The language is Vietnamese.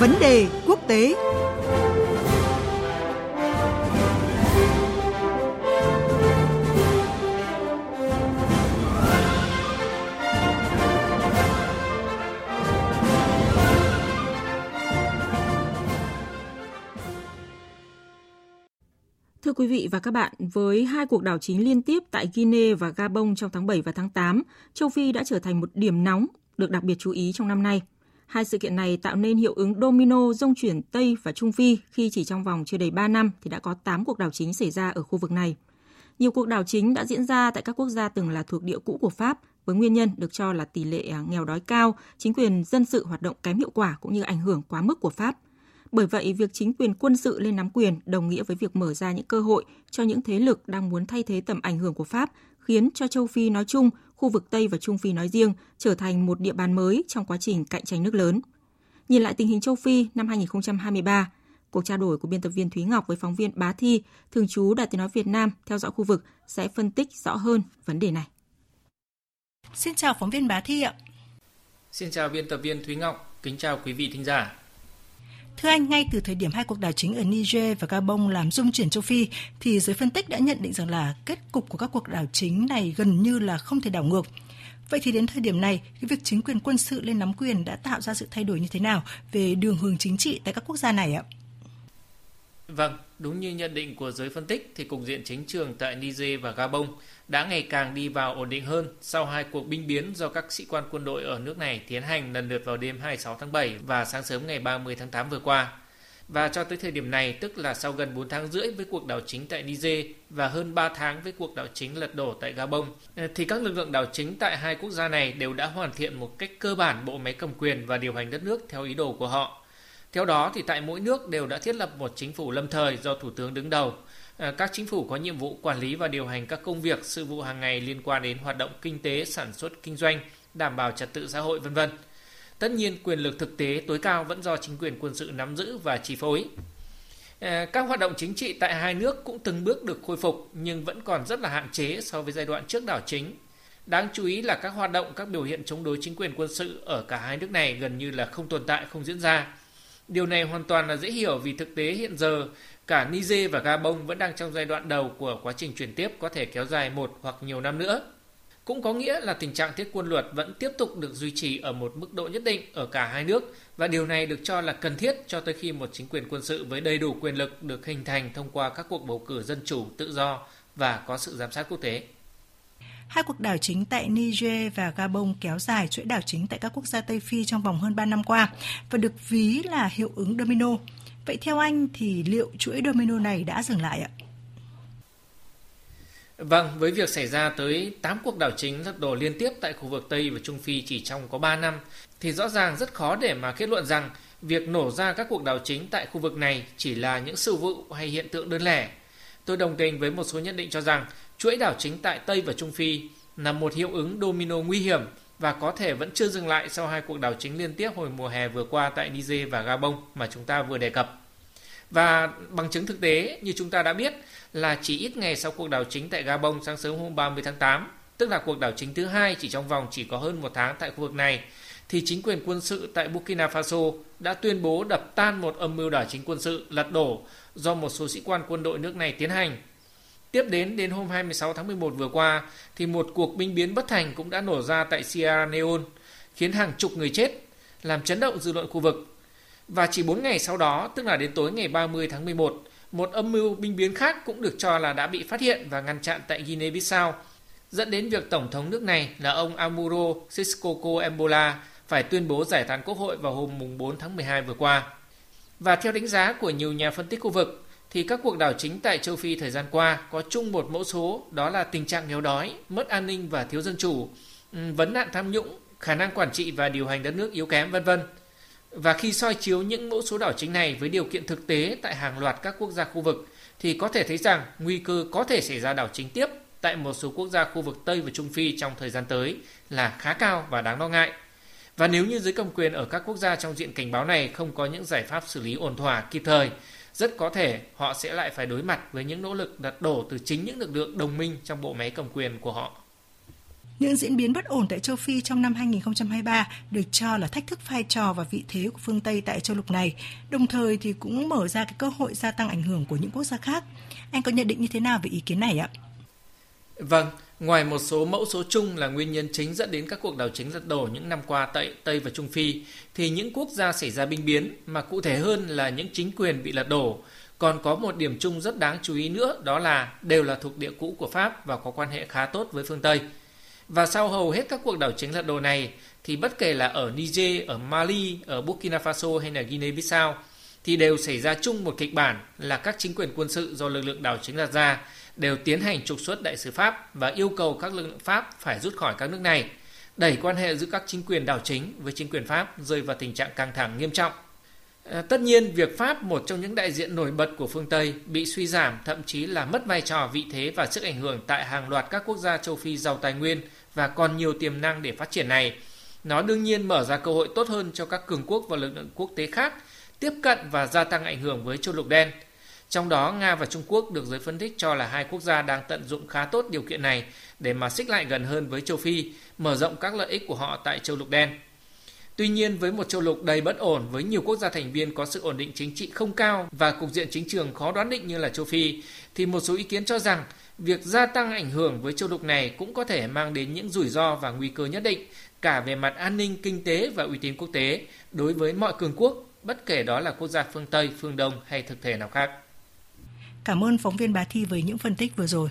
Vấn đề quốc tế Thưa quý vị và các bạn, với hai cuộc đảo chính liên tiếp tại Guinea và Gabon trong tháng 7 và tháng 8, châu Phi đã trở thành một điểm nóng được đặc biệt chú ý trong năm nay. Hai sự kiện này tạo nên hiệu ứng domino rông chuyển Tây và Trung Phi khi chỉ trong vòng chưa đầy 3 năm thì đã có 8 cuộc đảo chính xảy ra ở khu vực này. Nhiều cuộc đảo chính đã diễn ra tại các quốc gia từng là thuộc địa cũ của Pháp với nguyên nhân được cho là tỷ lệ à, nghèo đói cao, chính quyền dân sự hoạt động kém hiệu quả cũng như ảnh hưởng quá mức của Pháp. Bởi vậy, việc chính quyền quân sự lên nắm quyền đồng nghĩa với việc mở ra những cơ hội cho những thế lực đang muốn thay thế tầm ảnh hưởng của Pháp, khiến cho châu Phi nói chung, khu vực Tây và Trung Phi nói riêng trở thành một địa bàn mới trong quá trình cạnh tranh nước lớn. Nhìn lại tình hình châu Phi năm 2023, cuộc trao đổi của biên tập viên Thúy Ngọc với phóng viên Bá Thi, thường trú Đài Tiếng Nói Việt Nam theo dõi khu vực sẽ phân tích rõ hơn vấn đề này. Xin chào phóng viên Bá Thi ạ. Xin chào biên tập viên Thúy Ngọc, kính chào quý vị thính giả. Thưa anh, ngay từ thời điểm hai cuộc đảo chính ở Niger và Gabon làm rung chuyển châu Phi, thì giới phân tích đã nhận định rằng là kết cục của các cuộc đảo chính này gần như là không thể đảo ngược. Vậy thì đến thời điểm này, cái việc chính quyền quân sự lên nắm quyền đã tạo ra sự thay đổi như thế nào về đường hướng chính trị tại các quốc gia này ạ? Vâng, đúng như nhận định của giới phân tích thì cục diện chính trường tại Niger và Gabon đã ngày càng đi vào ổn định hơn sau hai cuộc binh biến do các sĩ quan quân đội ở nước này tiến hành lần lượt vào đêm 26 tháng 7 và sáng sớm ngày 30 tháng 8 vừa qua. Và cho tới thời điểm này, tức là sau gần 4 tháng rưỡi với cuộc đảo chính tại Niger và hơn 3 tháng với cuộc đảo chính lật đổ tại Gabon, ờ, thì các lực lượng đảo chính tại hai quốc gia này đều đã hoàn thiện một cách cơ bản bộ máy cầm quyền và điều hành đất nước theo ý đồ của họ. Theo đó thì tại mỗi nước đều đã thiết lập một chính phủ lâm thời do thủ tướng đứng đầu. À, các chính phủ có nhiệm vụ quản lý và điều hành các công việc, sự vụ hàng ngày liên quan đến hoạt động kinh tế, sản xuất, kinh doanh, đảm bảo trật tự xã hội vân vân. Tất nhiên, quyền lực thực tế tối cao vẫn do chính quyền quân sự nắm giữ và chi phối. À, các hoạt động chính trị tại hai nước cũng từng bước được khôi phục nhưng vẫn còn rất là hạn chế so với giai đoạn trước đảo chính. Đáng chú ý là các hoạt động, các biểu hiện chống đối chính quyền quân sự ở cả hai nước này gần như là không tồn tại, không diễn ra. Điều này hoàn toàn là dễ hiểu vì thực tế hiện giờ cả Niger và Gabon vẫn đang trong giai đoạn đầu của quá trình chuyển tiếp có thể kéo dài một hoặc nhiều năm nữa. Cũng có nghĩa là tình trạng thiết quân luật vẫn tiếp tục được duy trì ở một mức độ nhất định ở cả hai nước và điều này được cho là cần thiết cho tới khi một chính quyền quân sự với đầy đủ quyền lực được hình thành thông qua các cuộc bầu cử dân chủ, tự do và có sự giám sát quốc tế. Hai cuộc đảo chính tại Niger và Gabon kéo dài chuỗi đảo chính tại các quốc gia Tây Phi trong vòng hơn 3 năm qua và được ví là hiệu ứng domino. Vậy theo anh thì liệu chuỗi domino này đã dừng lại ạ? Vâng, với việc xảy ra tới 8 cuộc đảo chính lật đổ liên tiếp tại khu vực Tây và Trung Phi chỉ trong có 3 năm, thì rõ ràng rất khó để mà kết luận rằng việc nổ ra các cuộc đảo chính tại khu vực này chỉ là những sự vụ hay hiện tượng đơn lẻ. Tôi đồng tình với một số nhận định cho rằng chuỗi đảo chính tại Tây và Trung Phi là một hiệu ứng domino nguy hiểm và có thể vẫn chưa dừng lại sau hai cuộc đảo chính liên tiếp hồi mùa hè vừa qua tại Niger và Gabon mà chúng ta vừa đề cập. Và bằng chứng thực tế như chúng ta đã biết là chỉ ít ngày sau cuộc đảo chính tại Gabon sáng sớm hôm 30 tháng 8, tức là cuộc đảo chính thứ hai chỉ trong vòng chỉ có hơn một tháng tại khu vực này, thì chính quyền quân sự tại Burkina Faso đã tuyên bố đập tan một âm mưu đảo chính quân sự lật đổ do một số sĩ quan quân đội nước này tiến hành Tiếp đến đến hôm 26 tháng 11 vừa qua thì một cuộc binh biến bất thành cũng đã nổ ra tại Sierra Leone khiến hàng chục người chết, làm chấn động dư luận khu vực. Và chỉ 4 ngày sau đó, tức là đến tối ngày 30 tháng 11, một âm mưu binh biến khác cũng được cho là đã bị phát hiện và ngăn chặn tại Guinea-Bissau, dẫn đến việc Tổng thống nước này là ông Amuro Siskoko Embola phải tuyên bố giải tán quốc hội vào hôm 4 tháng 12 vừa qua. Và theo đánh giá của nhiều nhà phân tích khu vực, thì các cuộc đảo chính tại châu Phi thời gian qua có chung một mẫu số đó là tình trạng nghèo đói, mất an ninh và thiếu dân chủ, ừ, vấn nạn tham nhũng, khả năng quản trị và điều hành đất nước yếu kém vân vân. Và khi soi chiếu những mẫu số đảo chính này với điều kiện thực tế tại hàng loạt các quốc gia khu vực thì có thể thấy rằng nguy cơ có thể xảy ra đảo chính tiếp tại một số quốc gia khu vực Tây và Trung Phi trong thời gian tới là khá cao và đáng lo ngại. Và nếu như giới cầm quyền ở các quốc gia trong diện cảnh báo này không có những giải pháp xử lý ổn thỏa kịp thời rất có thể họ sẽ lại phải đối mặt với những nỗ lực đặt đổ từ chính những lực lượng đồng minh trong bộ máy cầm quyền của họ. những diễn biến bất ổn tại châu Phi trong năm 2023 được cho là thách thức vai trò và vị thế của phương Tây tại châu lục này, đồng thời thì cũng mở ra cái cơ hội gia tăng ảnh hưởng của những quốc gia khác. Anh có nhận định như thế nào về ý kiến này ạ? Vâng, ngoài một số mẫu số chung là nguyên nhân chính dẫn đến các cuộc đảo chính lật đổ những năm qua tại Tây và Trung Phi, thì những quốc gia xảy ra binh biến, mà cụ thể hơn là những chính quyền bị lật đổ, còn có một điểm chung rất đáng chú ý nữa đó là đều là thuộc địa cũ của Pháp và có quan hệ khá tốt với phương Tây. Và sau hầu hết các cuộc đảo chính lật đổ này thì bất kể là ở Niger, ở Mali, ở Burkina Faso hay là Guinea-Bissau thì đều xảy ra chung một kịch bản là các chính quyền quân sự do lực lượng đảo chính đặt ra đều tiến hành trục xuất đại sứ Pháp và yêu cầu các lực lượng Pháp phải rút khỏi các nước này, đẩy quan hệ giữa các chính quyền đảo chính với chính quyền Pháp rơi vào tình trạng căng thẳng nghiêm trọng. À, tất nhiên, việc Pháp, một trong những đại diện nổi bật của phương Tây, bị suy giảm, thậm chí là mất vai trò vị thế và sức ảnh hưởng tại hàng loạt các quốc gia châu Phi giàu tài nguyên và còn nhiều tiềm năng để phát triển này. Nó đương nhiên mở ra cơ hội tốt hơn cho các cường quốc và lực lượng quốc tế khác tiếp cận và gia tăng ảnh hưởng với châu lục đen. Trong đó, Nga và Trung Quốc được giới phân tích cho là hai quốc gia đang tận dụng khá tốt điều kiện này để mà xích lại gần hơn với châu Phi, mở rộng các lợi ích của họ tại châu lục đen. Tuy nhiên, với một châu lục đầy bất ổn với nhiều quốc gia thành viên có sự ổn định chính trị không cao và cục diện chính trường khó đoán định như là châu Phi, thì một số ý kiến cho rằng việc gia tăng ảnh hưởng với châu lục này cũng có thể mang đến những rủi ro và nguy cơ nhất định cả về mặt an ninh, kinh tế và uy tín quốc tế đối với mọi cường quốc, bất kể đó là quốc gia phương Tây, phương Đông hay thực thể nào khác. Cảm ơn phóng viên Bà Thi với những phân tích vừa rồi.